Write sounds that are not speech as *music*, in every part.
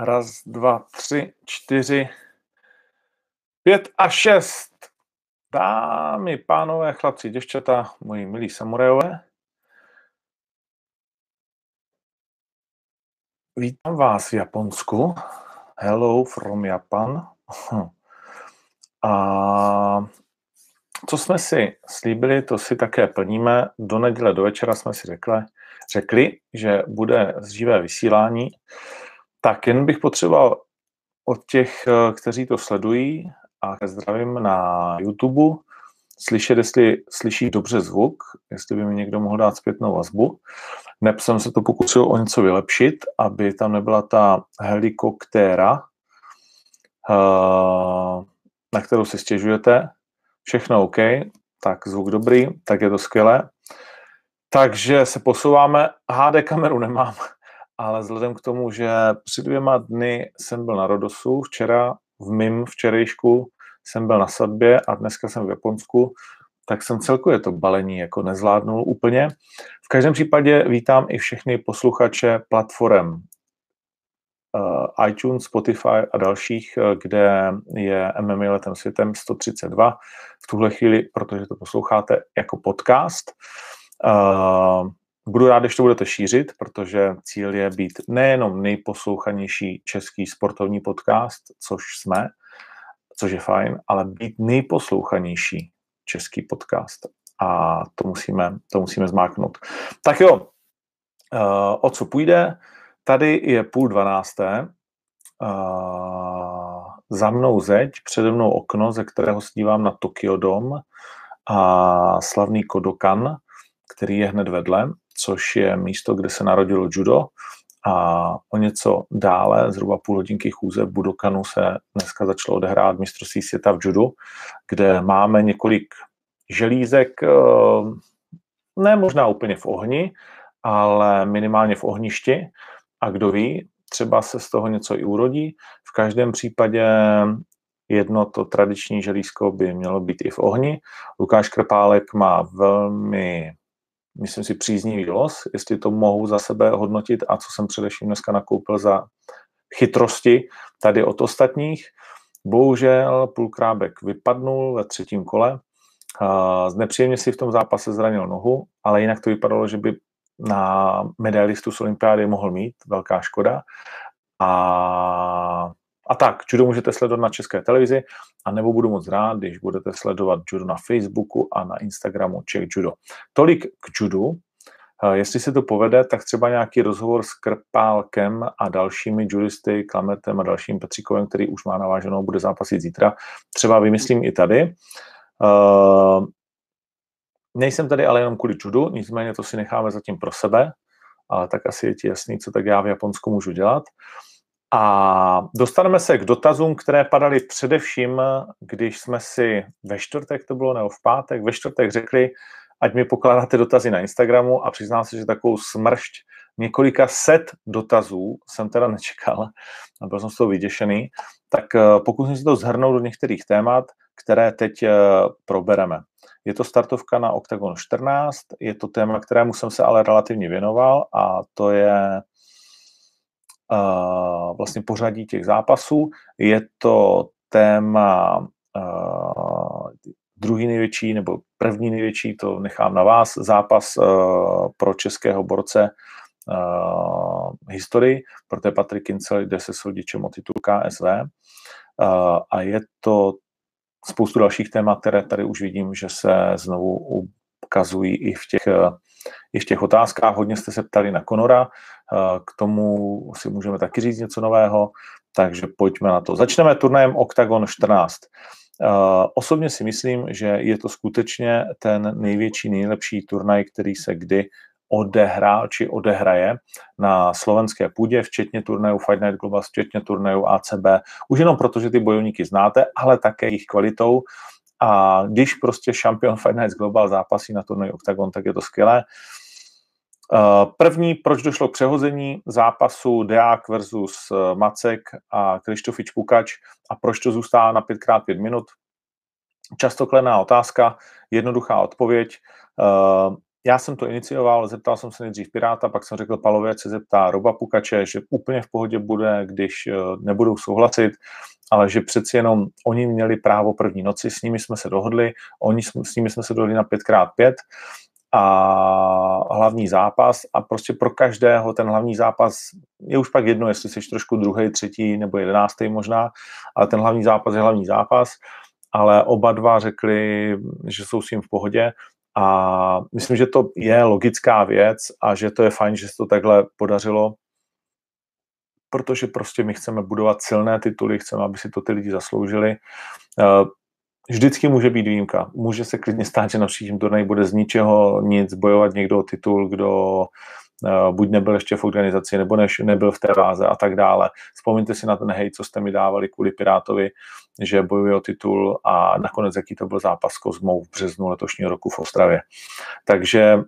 Raz, dva, tři, čtyři, pět a šest. Dámy, pánové, chlapci, děvčata, moji milí samurajové. Vítám vás v Japonsku. Hello from Japan. *laughs* A co jsme si slíbili, to si také plníme. Do neděle, do večera jsme si řekli, řekli že bude živé vysílání. Tak jen bych potřeboval od těch, eh, kteří to sledují a zdravím na YouTube, slyšet, jestli slyší dobře zvuk, jestli by mi někdo mohl dát zpětnou vazbu. Neb jsem se to pokusil o něco vylepšit, aby tam nebyla ta helikoptéra, eh, na kterou si stěžujete. Všechno OK, tak zvuk dobrý, tak je to skvělé. Takže se posouváme. HD kameru nemám, ale vzhledem k tomu, že před dvěma dny jsem byl na Rodosu, včera v mým včerejšku jsem byl na svatbě a dneska jsem v Japonsku, tak jsem celkově to balení jako nezvládnul úplně. V každém případě vítám i všechny posluchače platform uh, iTunes, Spotify a dalších, uh, kde je MMA letem světem 132 v tuhle chvíli, protože to posloucháte jako podcast. Uh, Budu rád, když to budete šířit, protože cíl je být nejenom nejposlouchanější český sportovní podcast, což jsme, což je fajn, ale být nejposlouchanější český podcast. A to musíme, to musíme zmáknout. Tak jo, uh, o co půjde? Tady je půl dvanácté. Uh, za mnou zeď, přede mnou okno, ze kterého dívám na Tokyo Dom a slavný Kodokan, který je hned vedle což je místo, kde se narodilo judo. A o něco dále, zhruba půl hodinky chůze v Budokanu se dneska začalo odehrát mistrovství světa v judu, kde máme několik želízek, eh, ne možná úplně v ohni, ale minimálně v ohništi. A kdo ví, třeba se z toho něco i urodí. V každém případě jedno to tradiční želízko by mělo být i v ohni. Lukáš Krpálek má velmi myslím si, příznivý los, jestli to mohu za sebe hodnotit a co jsem především dneska nakoupil za chytrosti tady od ostatních. Bohužel půlkrábek vypadnul ve třetím kole. Znepříjemně si v tom zápase zranil nohu, ale jinak to vypadalo, že by na medailistu z olympiády mohl mít, velká škoda. A a tak, judo můžete sledovat na české televizi, a nebo budu moc rád, když budete sledovat judo na Facebooku a na Instagramu Czech Judo. Tolik k judu. Eh, jestli se to povede, tak třeba nějaký rozhovor s Krpálkem a dalšími judisty, Klametem a dalším Petříkovem, který už má naváženou, bude zápasit zítra. Třeba vymyslím i tady. Uh, nejsem tady ale jenom kvůli judu, nicméně to si necháme zatím pro sebe, ale tak asi je ti jasný, co tak já v Japonsku můžu dělat. A dostaneme se k dotazům, které padaly především, když jsme si ve čtvrtek, to bylo nebo v pátek, ve čtvrtek řekli, ať mi pokládáte dotazy na Instagramu a přiznám se, že takovou smršť několika set dotazů jsem teda nečekal a byl jsem z toho vyděšený, tak eh, pokusím se to zhrnout do některých témat, které teď eh, probereme. Je to startovka na Octagon 14, je to téma, kterému jsem se ale relativně věnoval a to je uh, vlastně pořadí těch zápasů. Je to téma uh, druhý největší nebo první největší, to nechám na vás, zápas uh, pro českého borce uh, historii, protože Patrik Kincel jde se soudičem o titul KSV uh, a je to spoustu dalších témat, které tady už vidím, že se znovu ukazují i v těch i v těch otázkách. Hodně jste se ptali na Konora, eh, k tomu si můžeme taky říct něco nového, takže pojďme na to. Začneme turnajem Octagon 14. Eh, osobně si myslím, že je to skutečně ten největší, nejlepší turnaj, který se kdy odehrál či odehraje na slovenské půdě, včetně turnajů Fight Night Global, včetně turnajů ACB, už jenom proto, že ty bojovníky znáte, ale také jejich kvalitou a když prostě šampion Fight Nights Global zápasí na turnaji Octagon, tak je to skvělé. Uh, první, proč došlo k přehození zápasu Deák versus uh, Macek a Krištofič Pukač a proč to zůstává na 5x5 minut. Často klená otázka, jednoduchá odpověď. Uh, já jsem to inicioval, zeptal jsem se nejdřív Piráta, pak jsem řekl Palovi, ať se zeptá Roba Pukače, že úplně v pohodě bude, když eh, nebudou souhlasit, ale že přeci jenom oni měli právo první noci, s nimi jsme se dohodli, oni, s nimi jsme se dohodli na 5x5 a hlavní zápas a prostě pro každého ten hlavní zápas je už pak jedno, jestli jsi trošku druhý, třetí nebo jedenáctý možná, ale ten hlavní zápas je hlavní zápas, ale oba dva řekli, že jsou s tím v pohodě a myslím, že to je logická věc a že to je fajn, že se to takhle podařilo, protože prostě my chceme budovat silné tituly, chceme, aby si to ty lidi zasloužili. Eh, vždycky může být výjimka. Může se klidně stát, že na příštím turnaji bude z ničeho nic bojovat někdo o titul, kdo uh, buď nebyl ještě v organizaci, nebo než nebyl v té váze a tak dále. Vzpomeňte si na ten hej, co jste mi dávali kvůli Pirátovi, že bojuje o titul a nakonec jaký to byl zápas s Kozmou v březnu letošního roku v Ostravě. Takže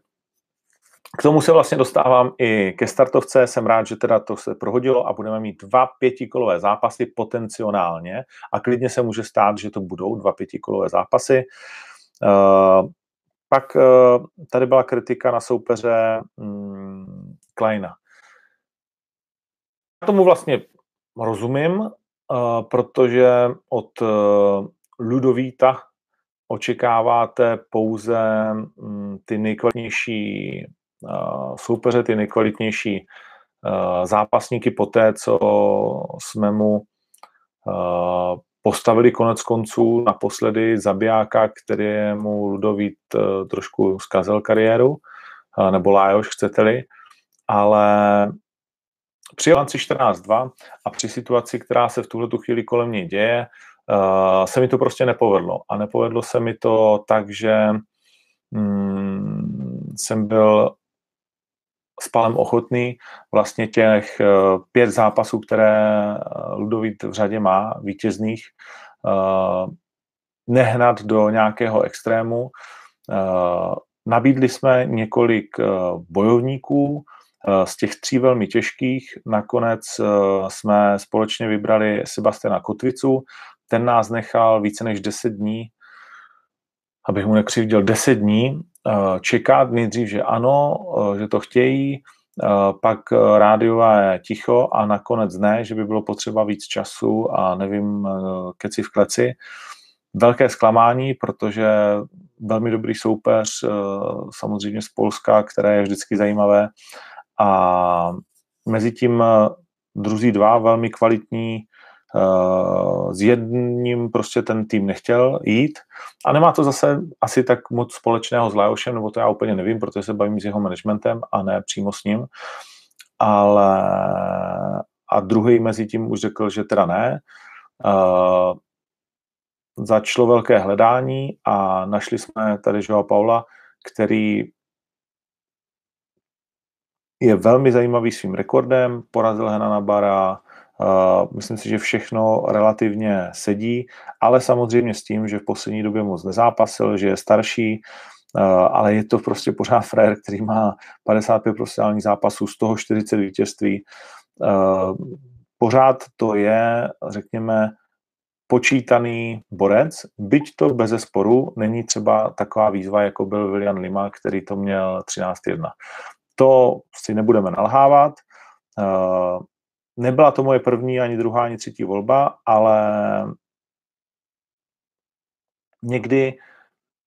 k tomu se vlastně dostávám i ke startovce. Jsem rád, že teda to se prohodilo a budeme mít dva pětikolové zápasy potenciálně a klidně se může stát, že to budou dva pětikolové zápasy. Uh, pak uh, tady byla kritika na soupeře um, Kleina. Já tomu vlastně rozumím, uh, protože od Ludovíta očekáváte pouze um, ty nejkvalitnější soupeře, ty nejkvalitnější zápasníky po té, co jsme mu postavili konec konců naposledy zabijáka, který mu Ludovít e, trošku zkazil kariéru, nebo Lájoš, chcete-li, ale při bilanci 14-2 a při situaci, která se v tuhle chvíli kolem něj děje, se mi to prostě nepovedlo. A nepovedlo se mi to tak, že mm, jsem byl s Palem ochotný vlastně těch eh, pět zápasů, které eh, Ludovít v řadě má, vítězných, eh, nehnat do nějakého extrému. Nabídli jsme několik bojovníků, z těch tří velmi těžkých. Nakonec jsme společně vybrali Sebastiana Kotvicu, ten nás nechal více než 10 dní, abych mu nekřivděl 10 dní čekat nejdřív, že ano, eh, že to chtějí, eh, pak rádiová je ticho a nakonec ne, že by bylo potřeba víc času a nevím, keci v kleci. Velké zklamání, protože velmi dobrý soupeř, samozřejmě z Polska, které je vždycky zajímavé. A mezi tím druzí dva velmi kvalitní s jedním prostě ten tým nechtěl jít. A nemá to zase asi tak moc společného s Lajošem, nebo to já úplně nevím, protože se bavím s jeho managementem a ne přímo s ním, ale a druhý mezi tím už řekl, že teda ne. Uh, začalo velké hledání a našli jsme tady Joao Paula, který je velmi zajímavý svým rekordem, porazil Henana Bara, myslím si, že všechno relativně sedí, ale samozřejmě s tím, že v poslední době moc nezápasil, že je starší, uh, ale je to prostě pořád frér, který má 55 profesionálních zápasů, z toho 40 vítězství. Uh, pořád to je, řekněme, počítaný borec, byť to bez sporu není třeba taková výzva, jako byl William Lima, který to měl 13-1. To si nebudeme nalhávat. Nebyla to moje první, ani druhá, ani třetí volba, ale někdy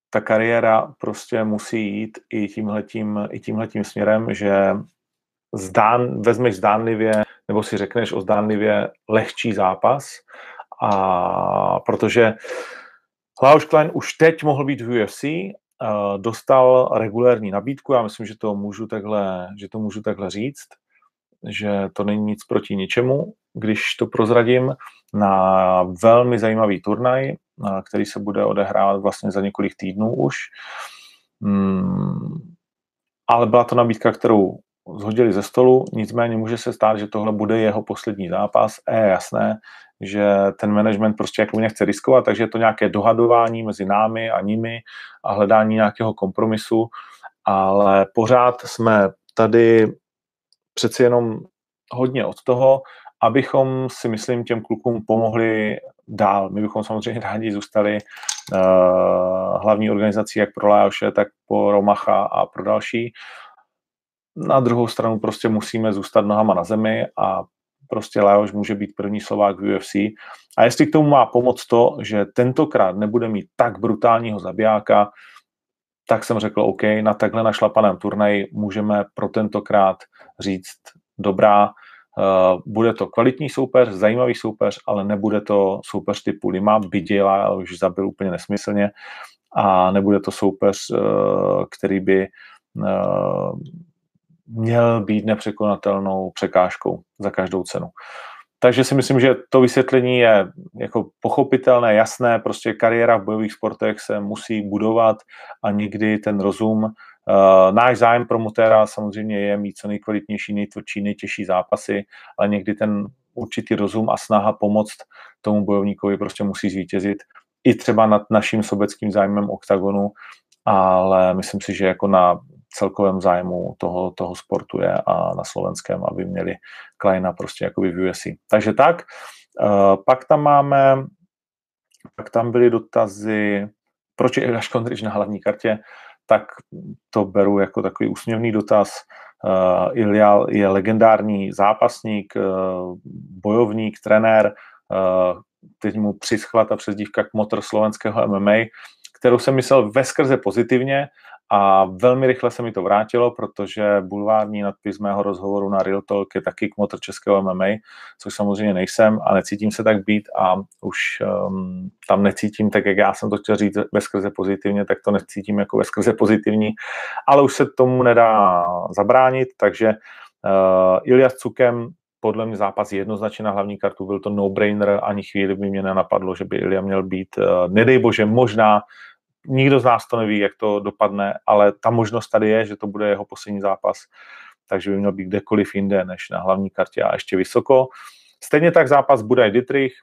ta kariéra prostě musí jít i tímhletím, i tímhletím směrem, že zdán, vezmeš zdánlivě, nebo si řekneš o zdánlivě lehčí zápas, a protože Klaus Klein už teď mohl být v UFC, dostal regulérní nabídku, já myslím, že to můžu takhle, že to můžu takhle říct, že to není nic proti ničemu, když to prozradím, na velmi zajímavý turnaj, který se bude odehrávat vlastně za několik týdnů už. Hmm, ale byla to nabídka, kterou zhodili ze stolu, nicméně může se stát, že tohle bude jeho poslední zápas. Je jasné, že ten management prostě jako nechce riskovat, takže je to nějaké dohadování mezi námi a nimi a hledání nějakého kompromisu, ale pořád jsme tady přeci jenom hodně od toho, abychom si myslím těm klukům pomohli dál. My bychom samozřejmě *laughs* rádi zůstali hlavní organizací jak pro Lajoše, tak pro Romacha a pro další. Na druhou stranu prostě musíme zůstat nohama na zemi a prostě Lajoš může být první Slovák v UFC. A jestli k tomu má pomoct to, že tentokrát nebude mít tak brutálního zabijáka, tak jsem řekl, OK, na takhle našlapaném turnaji můžeme pro tentokrát říct, dobrá, uh, bude to kvalitní soupeř, zajímavý soupeř, ale nebude to soupeř typu Lima, Biděla, ale už zabil úplně nesmyslně, a nebude to soupeř, uh, který by uh, měl být nepřekonatelnou překážkou za každou cenu. Takže si myslím, že to vysvětlení je jako pochopitelné, jasné, prostě kariéra v bojových sportech se musí budovat a někdy ten rozum, uh, náš zájem promotéra samozřejmě je mít co nejkvalitnější, nejtvrdší, nejtěžší zápasy, ale někdy ten určitý rozum a snaha pomoct tomu bojovníkovi prostě musí zvítězit. I třeba nad naším sobeckým zájmem oktagonu, ale myslím si, že jako na celkovém zájmu toho, toho sportu je a na slovenském, aby měli Kleina prostě jako v UFC. Takže tak, uh, pak tam máme, pak tam byly dotazy, proč je Ilaš Kondrič na hlavní kartě, tak to beru jako takový úsměvný dotaz. Uh, Ilja je legendární zápasník, uh, bojovník, trenér, uh, teď mu přischla ta přezdívka motor slovenského MMA, kterou jsem myslel ve skrze pozitivně, a velmi rychle se mi to vrátilo, protože bulvární nadpis mého rozhovoru na Real Talk je taky k motor českého MMA, což samozřejmě nejsem a necítím se tak být a už um, tam necítím tak, jak já jsem to chtěl říct ve skrze pozitivně, tak to necítím jako ve skrze pozitivní, ale už se tomu nedá zabránit, takže uh, Ilja s Cukem podle mě zápas jednoznačně na hlavní kartu, byl to no-brainer, ani chvíli by mě nenapadlo, že by Ilja měl být, uh, nedej bože, možná nikdo z nás to neví, jak to dopadne, ale ta možnost tady je, že to bude jeho poslední zápas, takže by měl být kdekoliv jinde než na hlavní kartě a ještě vysoko. Stejně tak zápas bude i Dietrich,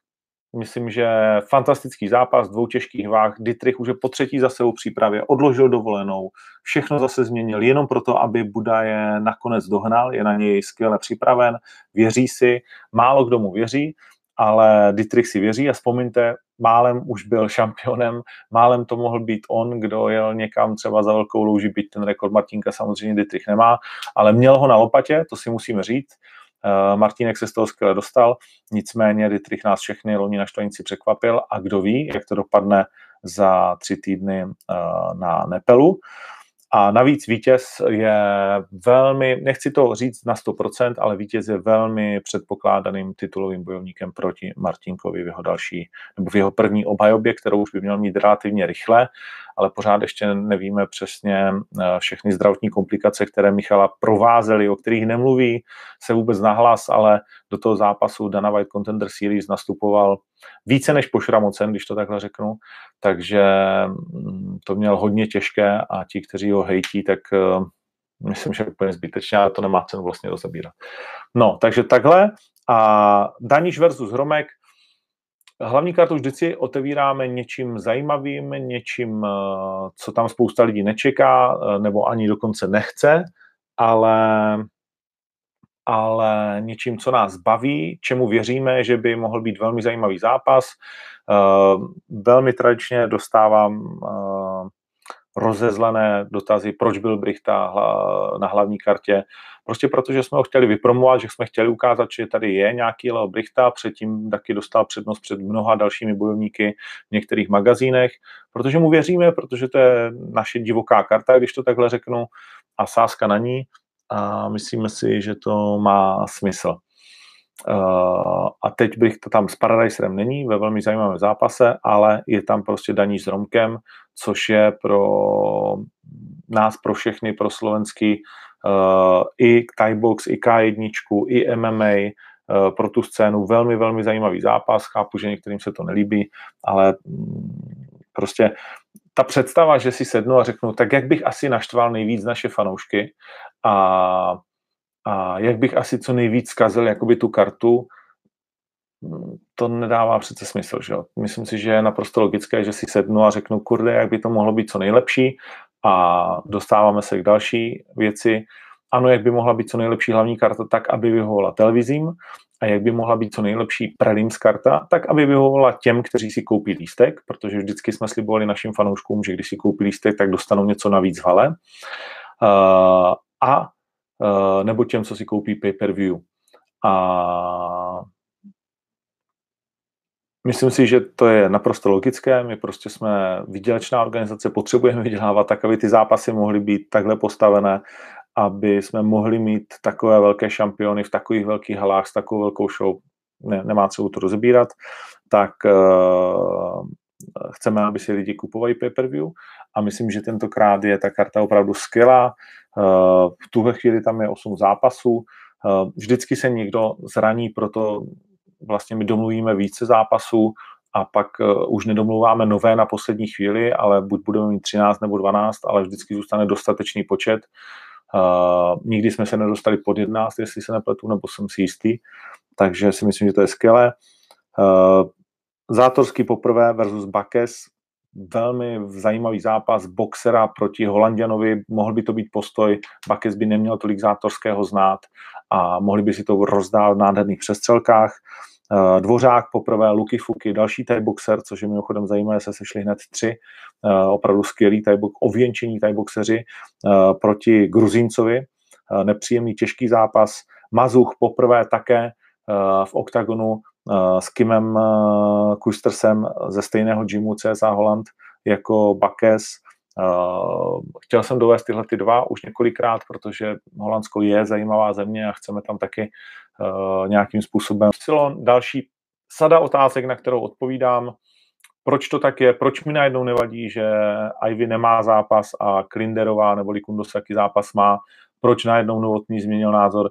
myslím, že fantastický zápas, dvou těžkých váh. Dietrich už je po třetí za sebou přípravě, odložil dovolenou, všechno zase změnil, jenom proto, aby Buda je nakonec dohnal, je na něj skvěle připraven, věří si, málo kdo mu věří, ale Dietrich si věří a vzpomeňte, málem už byl šampionem, málem to mohl být on, kdo jel někam třeba za velkou louži, byť ten rekord Martinka samozřejmě Dietrich nemá, ale měl ho na lopatě, to si musíme říct. Uh, Martinek se z toho skvěle dostal, nicméně Dietrich nás všechny loni na Štvanici překvapil a kdo ví, jak to dopadne za tři týdny uh, na Nepelu. A navíc vítěz je velmi, nechci to říct na 100%, ale vítěz je velmi předpokládaným titulovým bojovníkem proti Martinkovi v jeho další, nebo v jeho první obhajobě, kterou už by měl mít relativně rychle ale pořád ještě nevíme přesně eh, všechny zdravotní komplikace, které Michala provázely, o kterých nemluví se vůbec nahlas, ale do toho zápasu Dana White Contender Series nastupoval více než pošramocen, když to takhle řeknu, takže mm, to měl hodně těžké a ti, kteří ho hejtí, tak eh, myslím, že úplně zbytečně, ale to nemá cenu vlastně rozebírat. No, takže takhle. A Daniš versus Hromek, Hlavní kartu vždycky otevíráme něčím zajímavým, něčím, eh, co tam spousta lidí nečeká, eh, nebo ani dokonce nechce, ale, ale něčím, co nás baví, čemu věříme, že by mohl být velmi zajímavý zápas. Eh, velmi tradičně dostávám rozezlené dotazy, proč byl Brichta na hlavní kartě. Prostě protože jsme ho chtěli vypromovat, že jsme chtěli ukázat, že tady je nějaký Leo Brichta, předtím taky dostal přednost před mnoha dalšími bojovníky v některých magazínech, protože mu věříme, protože to je naše divoká karta, když to takhle řeknu, a sázka na ní a myslíme si, že to má smysl. Uh, a teď bych to tam s Paradiserem není ve velmi zajímavém zápase, ale je tam prostě daní s Romkem, což je pro nás, pro všechny, pro slovenský uh, i Thai box, i K1, i MMA, uh, pro tu scénu velmi, velmi zajímavý zápas. Chápu, že některým se to nelíbí, ale mm, prostě ta představa, že si sednu a řeknu, tak jak bych asi naštval nejvíc naše fanoušky a a jak bych asi co nejvíc zkazil jakoby tu kartu, to nedává přece smysl. Že jo? Myslím si, že je naprosto logické, že si sednu a řeknu, kurde, jak by to mohlo být co nejlepší a dostáváme se k další věci. Ano, jak by mohla být co nejlepší hlavní karta tak, aby vyhovovala televizím a jak by mohla být co nejlepší prelims karta, tak aby vyhovovala těm, kteří si koupí lístek, protože vždycky jsme slibovali našim fanouškům, že když si koupí lístek, tak dostanou něco navíc v hale. Uh, a nebo těm, co si koupí pay-per-view. A Myslím si, že to je naprosto logické. My prostě jsme výdělečná organizace, potřebujeme vydělávat tak, aby ty zápasy mohly být takhle postavené, aby jsme mohli mít takové velké šampiony v takových velkých halách s takovou velkou show. Ne, nemá co to rozebírat. Tak uh, chceme, aby si lidi kupovali pay-per-view a myslím, že tentokrát je ta karta opravdu skvělá. Uh, v tuhle chvíli tam je 8 zápasů. Uh, vždycky se někdo zraní, proto vlastně my domluvíme více zápasů a pak uh, už nedomluváme nové na poslední chvíli, ale buď budeme mít 13 nebo 12, ale vždycky zůstane dostatečný počet. Uh, nikdy jsme se nedostali pod 11, jestli se nepletu, nebo jsem si jistý. Takže si myslím, že to je skvělé. Uh, Zátorský poprvé versus Bakes, velmi zajímavý zápas boxera proti Holandianovi, mohl by to být postoj, Bakes by neměl tolik zátorského znát a mohli by si to rozdát v nádherných přestřelkách. Eh, Dvořák poprvé, Luky Fuky, další boxer, což je mimochodem zajímavé, se sešli hned tři, eh, opravdu skvělý tajbox, ověnčení tajboxeři eh, proti Gruzíncovi, nepříjemný těžký zápas. Mazuch poprvé také v oktagonu s Kimem Kustersem ze stejného gymu CSA Holland jako Bakes. Chtěl jsem dovést tyhle ty dva už několikrát, protože Holandsko je zajímavá země a chceme tam taky nějakým způsobem. Další sada otázek, na kterou odpovídám. Proč to tak je? Proč mi najednou nevadí, že Ivy nemá zápas a Klinderová nebo Kundosaki zápas má? Proč najednou Novotný změnil názor? Uh,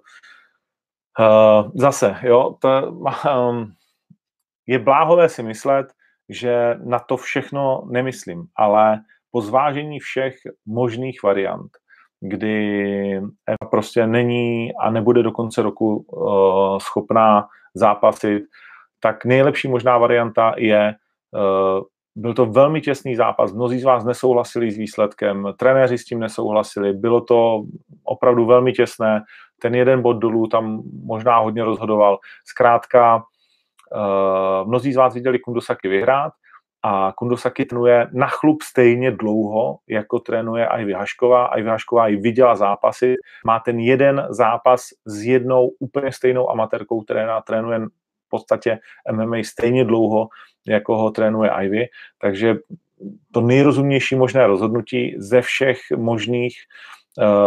zase, jo, to, um, je bláhové si myslet, že na to všechno nemyslím, ale po zvážení všech možných variant kdy Eva prostě není a nebude do konce roku uh, schopná zápasit, tak nejlepší možná varianta je, uh, byl to velmi těsný zápas, mnozí z vás nesouhlasili s výsledkem, trenéři s tím nesouhlasili, bylo to opravdu velmi těsné, ten jeden bod dolů tam možná hodně rozhodoval. Zkrátka, uh, mnozí z vás viděli Kundosaki vyhrát, a Kundosaki trénuje na chlup stejně dlouho, jako trénuje Ivy Hašková. Ivy Hašková i viděla zápasy. Má ten jeden zápas s jednou úplně stejnou amatérkou, která trénuje v podstatě MMA stejně dlouho, jako ho trénuje Ivy. Takže to nejrozumnější možné rozhodnutí ze všech možných eh,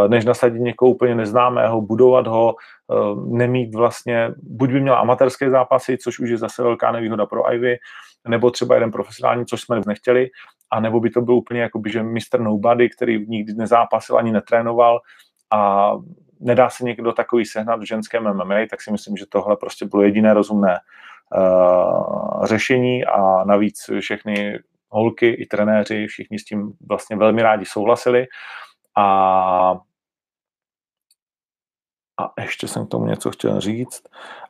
než nasadit někoho úplně neznámého, budovat ho, eh, nemít vlastně, buď by měl amatérské zápasy, což už je zase velká nevýhoda pro Ivy, nebo třeba jeden profesionální, což jsme nechtěli, a nebo by to byl úplně jako by, že Mr. Nobody, který nikdy nezápasil ani netrénoval a nedá se někdo takový sehnat v ženském MMA, tak si myslím, že tohle prostě bylo jediné rozumné uh, řešení a navíc všechny holky i trenéři, všichni s tím vlastně velmi rádi souhlasili a a ještě jsem k tomu něco chtěl říct.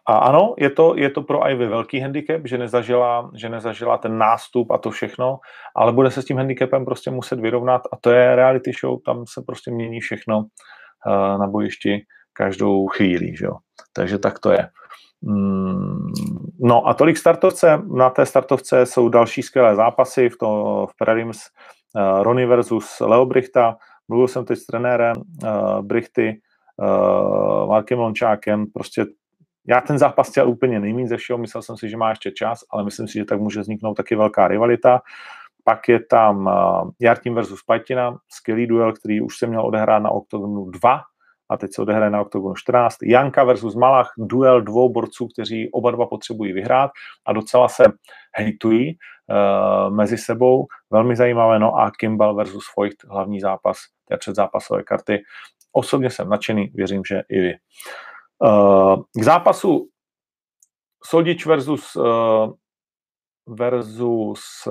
A ano, je to, je to pro Ivy velký handicap, že nezažila, že nezažila ten nástup a to všechno, ale bude se s tím handicapem prostě muset vyrovnat a to je reality show, tam se prostě mění všechno uh, na bojišti každou chvíli, že jo. Takže tak to je. Mm, no a tolik startovce. Na té startovce jsou další skvělé zápasy v, to, v prelims. Uh, Ronnie versus Leo Brichta. Mluvil jsem teď s trenérem uh, Brichty, uh, Markem Lončákem. Prostě já ten zápas chtěl úplně nejméně ze všeho, myslel jsem si, že má ještě čas, ale myslím si, že tak může vzniknout taky velká rivalita. Pak je tam uh, Jartim versus Pajtina, skvělý duel, který už se měl odehrát na Octagonu 2 a teď se odehraje na Octagonu 14. Janka versus Malach, duel dvou borců, kteří oba dva potřebují vyhrát a docela se hejtují mezi sebou. Velmi zajímavé. No a Kimball versus Foyt, hlavní zápas té předzápasové karty. Osobně jsem nadšený, věřím, že i vy. Uh, k zápasu Sodič versus uh, versus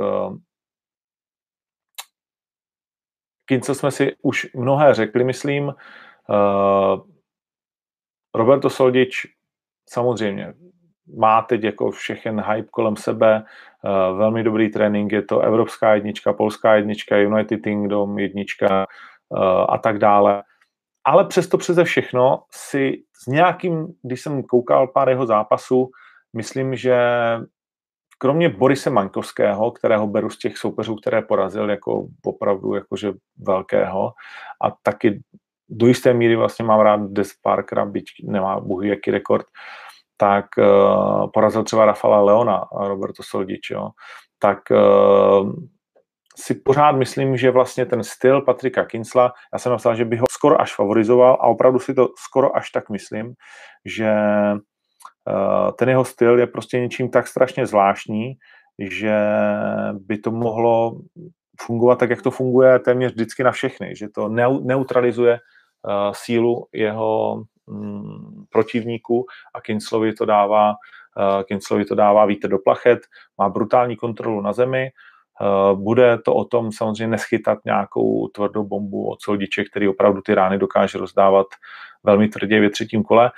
Kince jsme si už mnohé řekli, myslím. Roberto Soldič samozřejmě má teď jako všechen hype kolem sebe, uh, velmi dobrý trénink, je to evropská jednička, polská jednička, United Kingdom jednička uh, a tak dále. Ale přesto přeze všechno si s nějakým, když jsem koukal pár jeho zápasů, myslím, že kromě Borise Maňkovského, kterého beru z těch soupeřů, které porazil jako opravdu jakože velkého a taky do jisté míry vlastně mám rád Des Parkera, byť nemá bohu jaký rekord, tak uh, porazil třeba Rafala Leona a Roberto Soldič, jo. tak uh, si pořád myslím, že vlastně ten styl Patrika Kinsla, já jsem napsal, že bych ho skoro až favorizoval a opravdu si to skoro až tak myslím, že uh, ten jeho styl je prostě něčím tak strašně zvláštní, že by to mohlo fungovat tak, jak to funguje téměř vždycky na všechny, že to neutralizuje sílu jeho protivníků a Kinslovi to dává uh, Kinslovi to dává vítr do plachet, má brutální kontrolu na zemi, uh, bude to o tom samozřejmě neschytat nějakou tvrdou bombu od soldiče, který opravdu ty rány dokáže rozdávat velmi tvrdě ve třetím kole.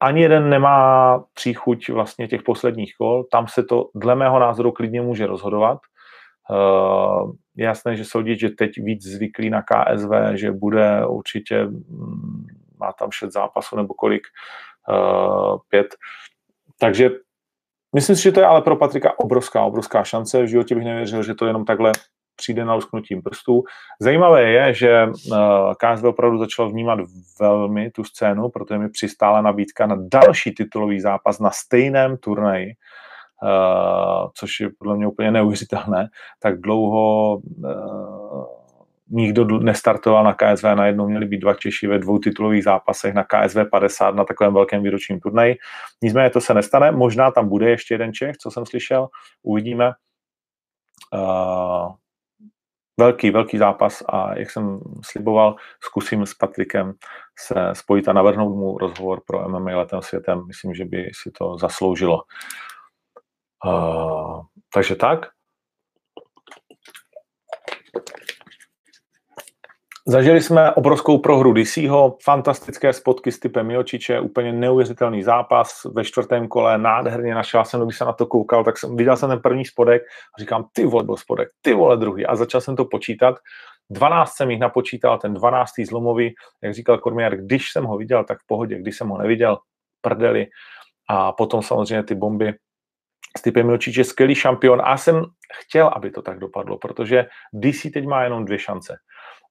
Ani jeden nemá příchuť vlastně těch posledních kol, tam se to dle mého názoru klidně může rozhodovat. Uh, je jasné, že Soldič je teď víc zvyklý na KSV, že bude určitě, mm, má tam šest zápasů nebo kolik, uh, pět. Takže myslím si, že to je ale pro Patrika obrovská, obrovská šance. V životě bych nevěřil, že to jenom takhle přijde na lusknutím prstů. Zajímavé je, že uh, KSV opravdu začalo vnímat velmi tu scénu, protože mi přistála nabídka na další titulový zápas na stejném turnaji, uh, což je podle mě úplně neuvěřitelné, tak dlouho uh, nikdo nestartoval na KSV, najednou měli být dva Češi ve dvou titulových zápasech na KSV 50 na takovém velkém výročním turnaji. Nicméně to se nestane, možná tam bude ještě jeden Čech, co jsem slyšel, uvidíme. Uh, velký, velký zápas a jak jsem sliboval, zkusím s Patrikem se spojit a navrhnout mu rozhovor pro MMA letem světem. Myslím, že by si to zasloužilo. Uh, takže tak. Zažili jsme obrovskou prohru DCho, fantastické spotky s typem Miočiče, úplně neuvěřitelný zápas ve čtvrtém kole, nádherně našel jsem, když jsem na to koukal, tak jsem viděl jsem ten první spodek a říkám, ty vole, byl spodek, ty vole druhý a začal jsem to počítat. 12 jsem jich napočítal, ten 12. zlomový, jak říkal Kormier, když jsem ho viděl, tak v pohodě, když jsem ho neviděl, prdeli. A potom samozřejmě ty bomby s typem Milčič je skvělý šampion a jsem chtěl, aby to tak dopadlo, protože DC teď má jenom dvě šance.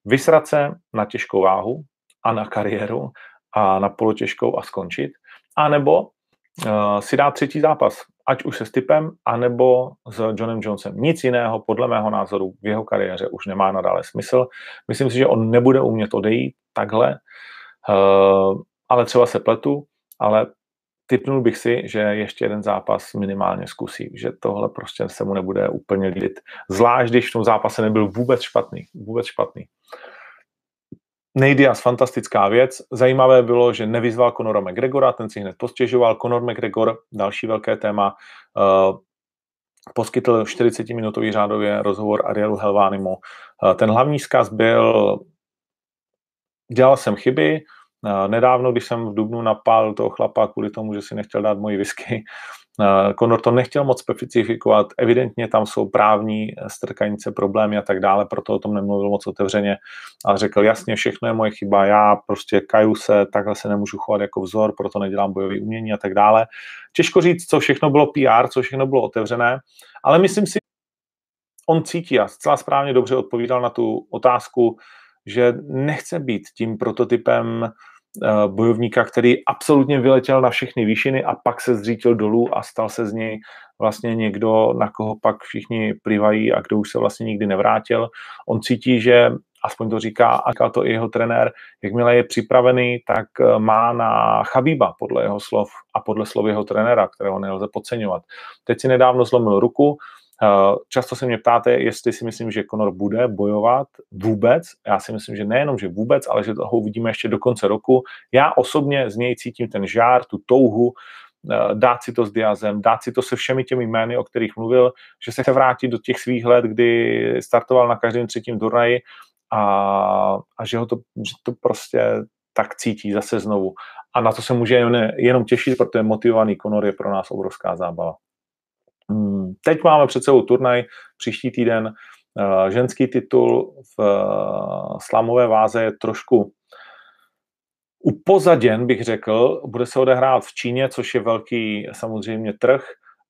Vysrat se na těžkou váhu a na kariéru a na polotěžkou a skončit, anebo uh, si dát třetí zápas, ať už se Stipem, anebo s Johnem Jonesem. Nic jiného, podle mého názoru, v jeho kariéře už nemá nadále smysl. Myslím si, že on nebude umět odejít takhle, uh, ale třeba se pletu, ale typnul bych si, že ještě jeden zápas minimálně zkusí, že tohle prostě se mu nebude úplně líbit. Zvlášť, když v tom zápase nebyl vůbec špatný, vůbec špatný. Nejdias, fantastická věc. Zajímavé bylo, že nevyzval Conora McGregora, ten si hned postěžoval. Conor McGregor, další velké téma, uh, poskytl 40-minutový řádově rozhovor Arielu Helvánimu. Uh, ten hlavní zkaz byl, dělal jsem chyby, Nedávno, když jsem v Dubnu napál toho chlapa kvůli tomu, že si nechtěl dát moji whisky, *laughs* Conor to nechtěl moc specifikovat, evidentně tam jsou právní strkanice, problémy a tak dále, proto o tom nemluvil moc otevřeně, ale řekl jasně, všechno je moje chyba, já prostě kaju se, takhle se nemůžu chovat jako vzor, proto nedělám bojové umění a tak dále. Těžko říct, co všechno bylo PR, co všechno bylo otevřené, ale myslím si, on cítí a zcela správně dobře odpovídal na tu otázku, že nechce být tím prototypem Eh, bojovníka, který absolutně vyletěl na všechny výšiny a pak se zřítil dolů a stal se z něj vlastně někdo, na koho pak všichni plivají a kdo už se vlastně nikdy nevrátil. On cítí, že aspoň to říká, a říká to i jeho trenér, jakmile je připravený, tak eh, má na Chabíba podle jeho slov a podle slov jeho trenéra, kterého nelze podceňovat. Teď si nedávno zlomil ruku, Eh, často se mě ptáte, jestli si myslím, že Conor bude bojovat vůbec. Já si myslím, že nejenom, že vůbec, ale že toho uvidíme ještě do konce roku. Já osobně z něj cítím ten žár, tu touhu, eh, dát si to s Diazem, dát si to se všemi těmi jmény, o kterých mluvil, že se chce vrátit do těch svých let, kdy startoval na každém třetím turnaji a, a že ho to, že to prostě tak cítí zase znovu. A na to se může jen, jenom těšit, protože motivovaný Conor je pro nás obrovská zábava. Teď máme před sebou turnaj, příští týden uh, ženský titul v uh, slamové váze je trošku upozaděn, bych řekl. Bude se odehrát v Číně, což je velký samozřejmě trh,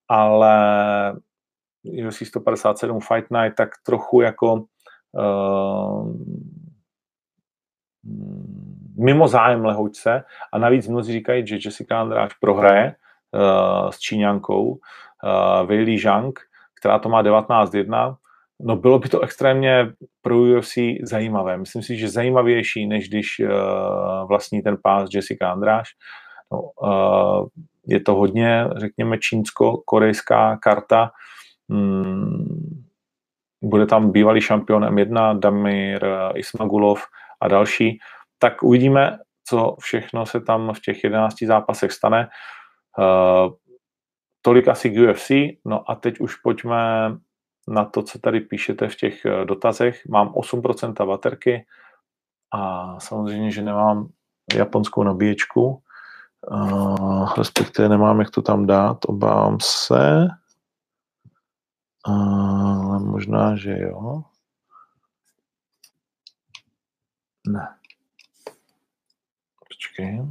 ale UFC 157 Fight Night tak trochu jako uh, mimo zájem lehoučce a navíc mnozí říkají, že Jessica Andráš prohraje s Číňankou uh, Weili Zhang, která to má 19-1. No bylo by to extrémně pro UFC zajímavé. Myslím si, že zajímavější, než když uh, vlastní ten pás Jessica Andráš. No, je to hodně, řekněme, čínsko-korejská karta. Hmm, bude tam bývalý šampion M1 Damir Ismagulov a další tak uvidíme, co všechno se tam v těch 11 zápasech stane. Uh, tolik asi k UFC. No a teď už pojďme na to, co tady píšete v těch eh, dotazech. Mám 8% baterky a samozřejmě, že nemám japonskou nabíječku, uh, respektive nemám, jak to tam dát, obávám se. Uh, možná, že jo. Ne. Počkej.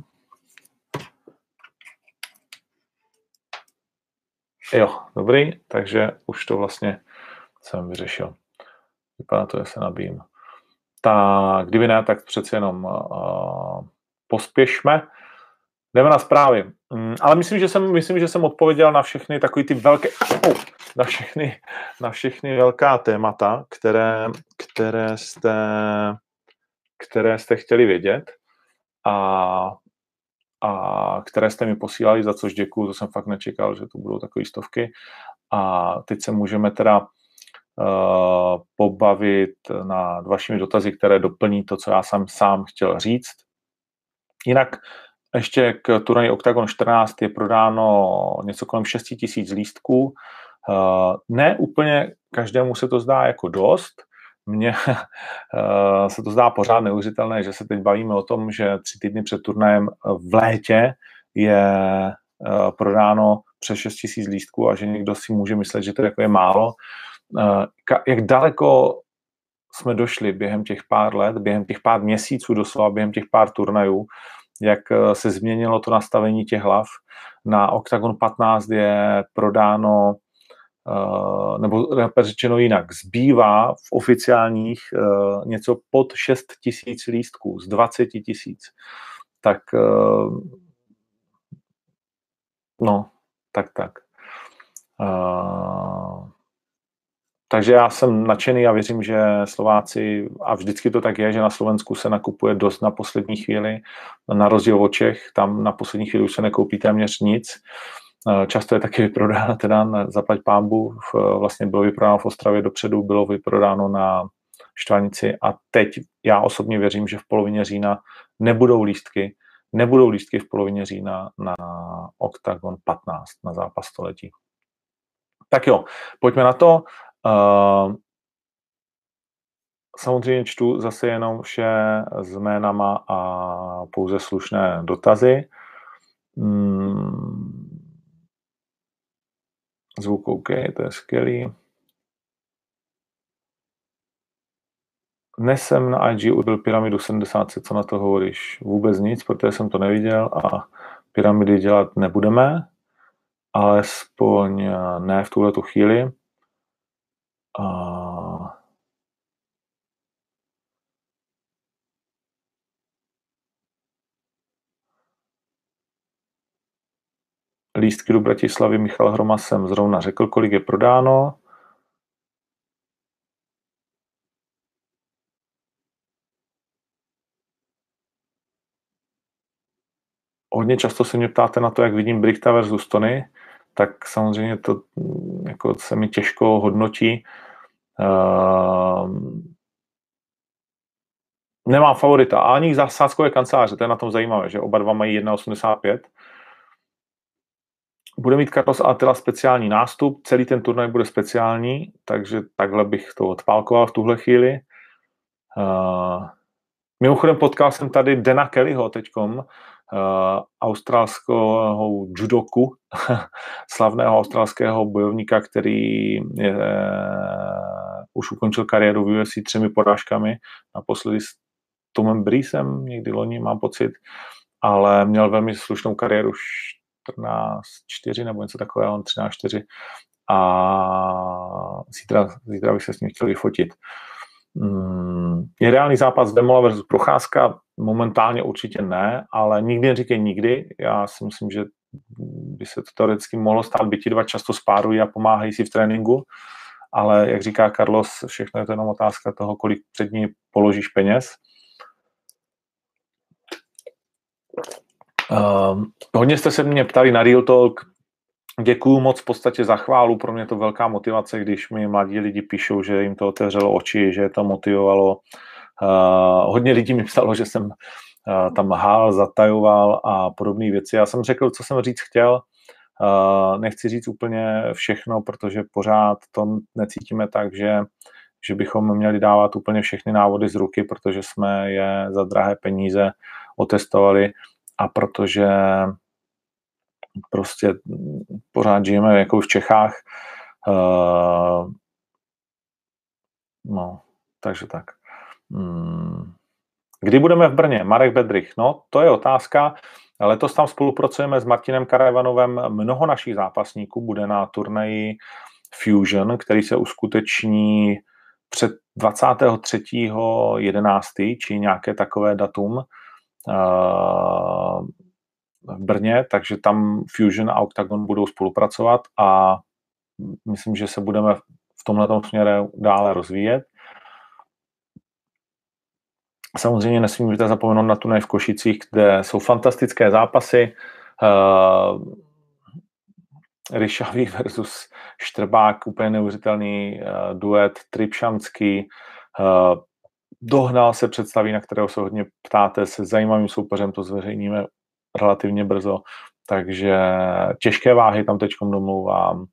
Jo, dobrý, takže už to vlastně jsem vyřešil. Vypadá to, že se nabíjím. Tak, kdyby ne, tak přeci jenom uh, pospěšme. Jdeme na zprávy. Um, ale myslím, že jsem, myslím, že jsem odpověděl na všechny takové ty velké, oh, na všechny, na všechny velká témata, které, které jste, které jste chtěli vědět a, a které jste mi posílali, za což děkuju, to jsem fakt nečekal, že to budou takové stovky. A teď se můžeme teda uh, pobavit nad vašimi dotazy, které doplní to, co já jsem sám chtěl říct. Jinak ještě k turnaji Octagon 14 je prodáno něco kolem 6 tisíc lístků. Uh, ne úplně každému se to zdá jako dost, mně *laughs* eh, se to zdá pořád neuvěřitelné, že se teď bavíme o tom, že tři týdny před turnajem v létě je eh, prodáno přes 6 tisíc lístků a že někdo si může myslet, že to jako je málo. Eh, jak daleko jsme došli během těch pár let, během těch pár měsíců doslova, během těch pár turnajů, jak se změnilo to nastavení těch hlav. Na Octagon 15 je prodáno nebo řečeno jinak, zbývá v oficiálních uh, něco pod 6 tisíc lístků z 20 tisíc. Tak uh, no, tak tak. Takže já jsem nadšený a věřím, že Slováci, a vždycky to tak je, že na Slovensku se nakupuje dost na poslední chvíli, na rozdíl od Čech, tam na poslední chvíli už se nekoupí téměř nic. Uh, Eh, často je taky vyprodána teda na zaplať pámbu, vlastně bylo vyprodáno v Ostravě dopředu, bylo vyprodáno na Štvanici a teď já osobně věřím, že v polovině října nebudou lístky, nebudou lístky v polovině října na Octagon 15, na zápas století. Tak jo, pojďme na to. Uh, samozřejmě čtu zase jenom vše s jménama a pouze slušné dotazy. Hmm, Zvuk OK, to je skvělý. Dnes jsem na IG udělal pyramidu 70, co na to hovoríš? Vůbec nic, protože jsem to neviděl a pyramidy dělat nebudeme, alespoň ne v tuhle tu chvíli. A lístky do Bratislavy Michal Hroma jsem zrovna řekl, kolik je prodáno. Hodně často se mě ptáte na to, jak vidím Brichta versus Tony, tak samozřejmě to mm, jako se mi těžko hodnotí. Uh, nemám favorita. Ani zásázkové kanceláře, to je na tom zajímavé, že oba dva mají 1,85 bude mít Carlos Attila speciální nástup, celý ten turnaj bude speciální, takže takhle bych to odpálkoval v tuhle chvíli. Uh, mimochodem potkal jsem tady Dena Kellyho teďkom, uh, australského judoku, *laughs* slavného australského bojovníka, který je, uh, už ukončil kariéru v UFC třemi porážkami, naposledy Tomem Breesem někdy loni, mám pocit, ale měl velmi slušnou kariéru 14-4 nebo něco takového, on 13-4 a zítra, zítra bych se s ním chtěl vyfotit. Mm, je reálný zápas Demola versus Procházka? Momentálně určitě ne, ale nikdy neříkej nikdy. Já si myslím, že by se to teoreticky mohlo stát, by ti dva často spárují a pomáhají si v tréninku, ale jak říká Carlos, všechno je to jenom otázka toho, kolik před ní položíš peněz. Uh, hodně jste se mě ptali na Real Talk, Děkuju moc v podstatě za chválu, pro mě to velká motivace, když mi mladí lidi píšou, že jim to otevřelo oči, že je to motivovalo. Uh, hodně lidí mi psalo, že jsem uh, tam hál, zatajoval a podobné věci. Já jsem řekl, co jsem říct chtěl. Uh, nechci říct úplně všechno, protože pořád to necítíme tak, že, že bychom měli dávat úplně všechny návody z ruky, protože jsme je za drahé peníze otestovali a protože prostě pořád žijeme jako v Čechách. Uh, no, takže tak. Hmm. Kdy budeme v Brně? Marek Bedrich. No, to je otázka. Letos tam spolupracujeme s Martinem Karajvanovem. Mnoho našich zápasníků bude na turnaji Fusion, který se uskuteční před 23.11., či nějaké takové datum. Uh, v Brně, takže tam Fusion a Octagon budou spolupracovat a myslím, že se budeme v tomhle směru dále rozvíjet. Samozřejmě nesmíte zapomenout na tunaj v Košicích, kde jsou fantastické zápasy. Uh, Ryšavý versus Štrbák, úplně neuvěřitelný uh, duet, Tripšanský, uh, dohnal se představí, na kterého se hodně ptáte, se zajímavým soupeřem, to zveřejníme relativně brzo, takže těžké váhy tam teď domlouvám.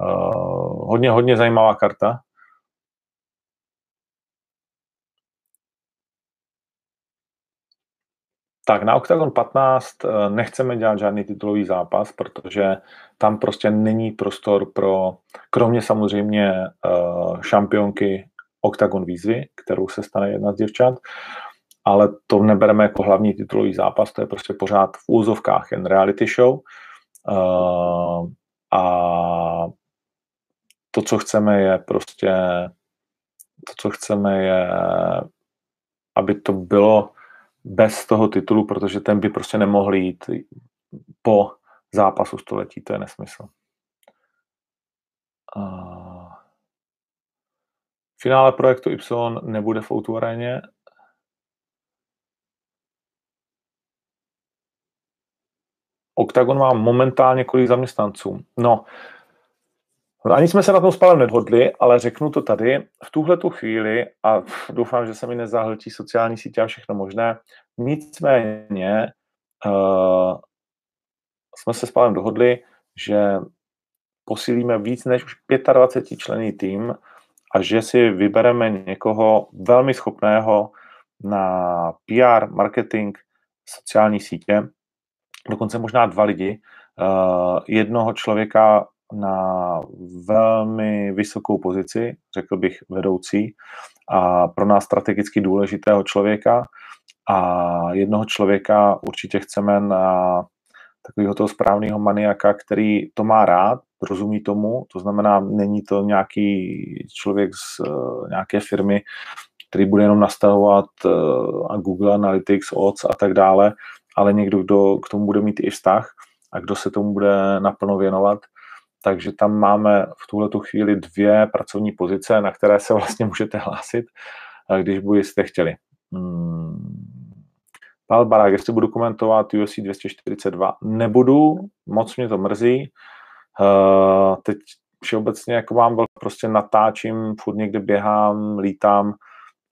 Uh, hodně, hodně zajímavá karta. Tak na Octagon 15 eh, nechceme dělat žádný titulový zápas, protože tam prostě není prostor pro, kromě samozřejmě uh, šampionky Octagon výzvy, kterou se stane jedna z děvčat, ale to nebereme jako hlavní titulový zápas, to je prostě pořád v úzovkách jen reality show. Uh, a to, co chceme, je prostě to, co chceme, je, aby to bylo bez toho titulu, protože ten by prostě nemohl jít po zápasu století, to je nesmysl. Uh, finále projektu Y nebude v Outu aréně, Octagon má momentálně kolik zaměstnanců? No, ani jsme se na tom spálem nedhodli, ale řeknu to tady. V tuhle tu chvíli, a doufám, že se mi nezahltí sociální sítě a všechno možné, nicméně uh, jsme se spálem dohodli, že posílíme víc než už 25 člený tým a že si vybereme někoho velmi schopného na PR, marketing, sociální sítě, dokonce možná dva lidi, uh, jednoho člověka na velmi vysokou pozici, řekl bych vedoucí, a pro nás strategicky důležitého člověka. A jednoho člověka určitě chceme na takového toho správného maniaka, který to má rád, rozumí tomu, to znamená, není to nějaký člověk z uh, nějaké firmy, který bude jenom nastavovat uh, Google Analytics, odds a tak dále, ale někdo, kdo k tomu bude mít i vztah a kdo se tomu bude naplno věnovat. Takže tam máme v tuhle chvíli dvě pracovní pozice, na které se vlastně můžete hlásit, když byste chtěli. Hmm. Pavel Barák, jestli budu komentovat UFC 242, nebudu, moc mě to mrzí. Uh, teď všeobecně jako vám prostě natáčím, furt někde běhám, lítám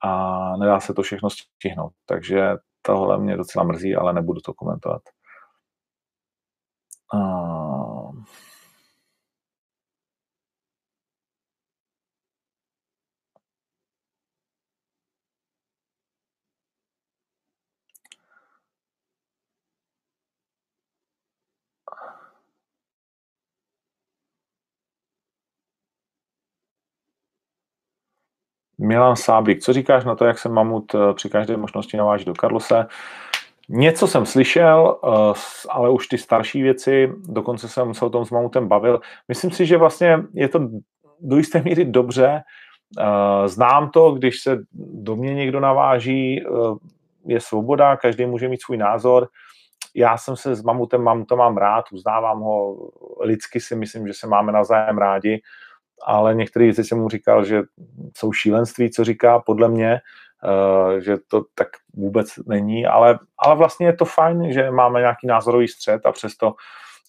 a nedá se to všechno stihnout. Takže tohle mě docela mrzí, ale nebudu to komentovat. Uh... Milan Sábik, co říkáš na to, jak se Mamut eh, při každé možnosti naváží do Karlose? Něco jsem slyšel, eh, ale už ty starší věci, dokonce jsem se o tom s Mamutem bavil. Myslím si, že vlastně je to do jisté míry dobře. Eh, znám to, když se do mě někdo naváží, je svoboda, každý může mít svůj názor. Já jsem se s Mamutem, mám to mám rád, uznávám ho, lidsky si myslím, že se máme navzájem rádi ale některé věci jsem mu říkal, že jsou šílenství, co říká podle mě, uh, že to tak vůbec není, ale, ale vlastně je to fajn, že máme nějaký názorový střed a přesto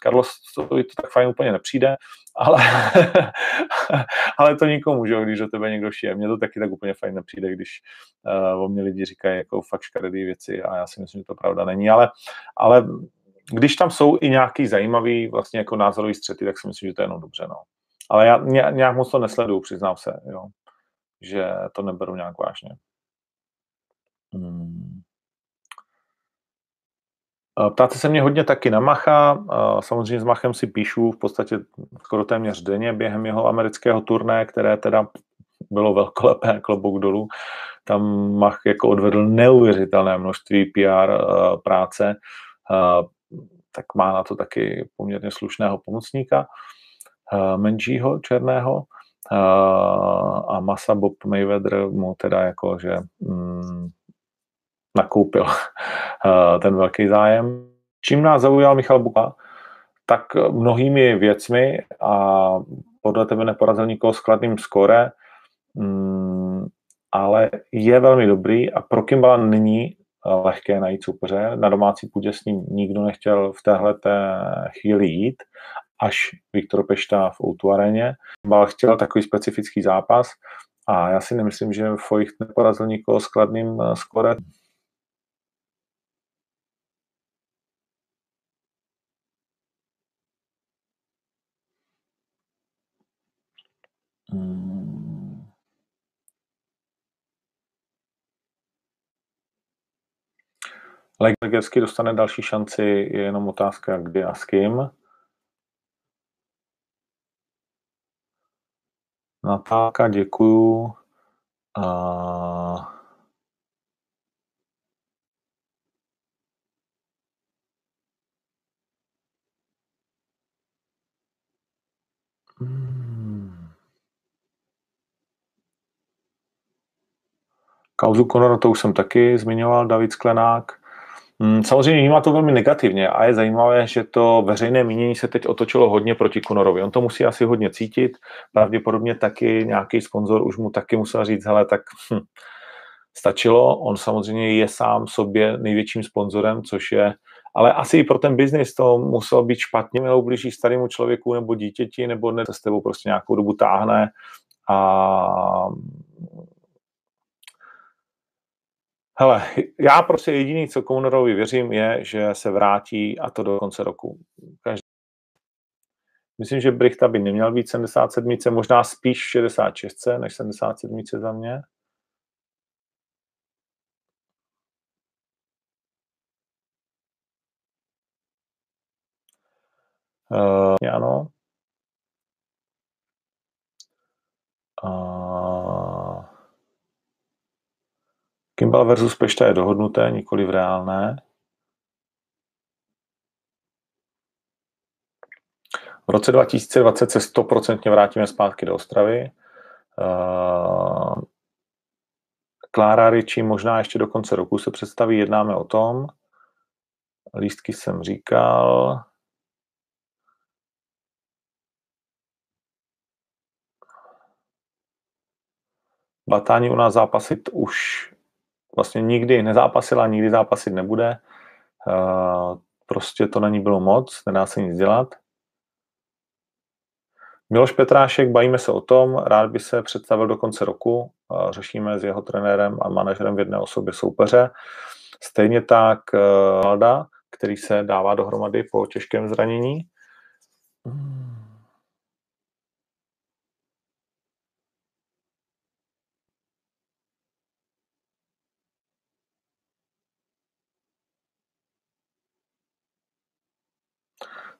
Carlos to, to tak fajn úplně nepřijde, ale, *laughs* ale to nikomu, že když o tebe někdo šije. Mně to taky tak úplně fajn nepřijde, když uh, o mě lidi říkají jako fakt škaredý věci a já si myslím, že to pravda není, ale, ale když tam jsou i nějaký zajímavý vlastně jako názorový střety, tak si myslím, že to je jenom dobře. No. Ale já nějak moc to nesleduju, přiznám se, jo. že to neberu nějak vážně. Hmm. Ptáte se mě hodně taky na Macha. Samozřejmě s Machem si píšu v podstatě skoro téměř denně během jeho amerického turné, které teda bylo velkolepé, *laughs* klobouk dolů. Tam Mach jako odvedl neuvěřitelné množství PR práce, tak má na to taky poměrně slušného pomocníka. Eh, menšího černého a Masa Bob Mayweather mu teda jako, že mm, nakoupil *laughs* ten velký zájem. Čím nás zaujal Michal Buka, tak mnohými věcmi a podle tebe neporazil nikoho s kladným skore, mm, ale je velmi dobrý a pro Kimbala není lehké najít soupeře. Na domácí půdě s ním nikdo nechtěl v téhle chvíli jít až Viktor Pešta v Outu aréně. Bal chtěl takový specifický zápas a já si nemyslím, že Fojcht neporazil nikoho s kladným eh, skore. Hmm. Legersky dostane další šanci, je jenom otázka, kdy a s kým. Natálka, děkuju. A... Kauzu Conora to už jsem taky zmiňoval, David Sklenák. Mm, samozřejmě vnímá to velmi negativně a je zajímavé, že to veřejné mínění se teď otočilo hodně proti Conorovi. On to musí asi hodně cítit, pravděpodobně taky nějaký sponzor už mu taky musel říct, hele, tak hm, stačilo. On samozřejmě je sám sobě největším sponzorem, což je, ale asi i pro ten biznis to muselo být špatně, nebo blíží starému člověku nebo dítěti, nebo ne, se s tebou prostě nějakou dobu táhne a Hele, já prostě jediný, co Kounorovi věřím, je, že se vrátí a to do konce roku. Každý. Myslím, že Brichta by neměl být 77, možná spíš 66 než 77 za mě. Uh, ano. Uh, Kimball versus Pešta je dohodnuté, nikoli v reálné. V roce 2020 se 100% vrátíme zpátky do Ostravy. Uh, Klára Riči možná ještě do konce roku se představí, jednáme o tom. Lístky jsem říkal. Batáni u nás zápasit už vlastně nikdy nezápasila, nikdy zápasit nebude. Eh, prostě to na ní bylo moc, nedá se nic dělat. Miloš Petrášek, bavíme se o tom, rád by se představil do konce roku, eh, řešíme s jeho trenérem a manažerem v jedné osobě soupeře. Stejně tak eh, který se dává dohromady po těžkém zranění.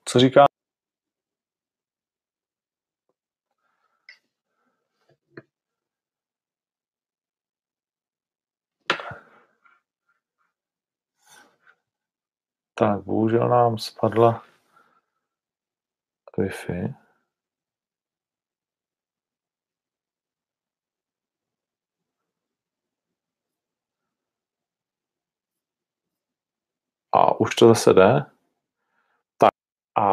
Co říká Tak, bohužel nám spadla Wi-Fi. A už to zase jde? A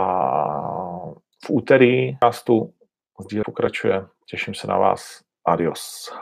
v úterý castu sdíl pokračuje. Těším se na vás. Adios.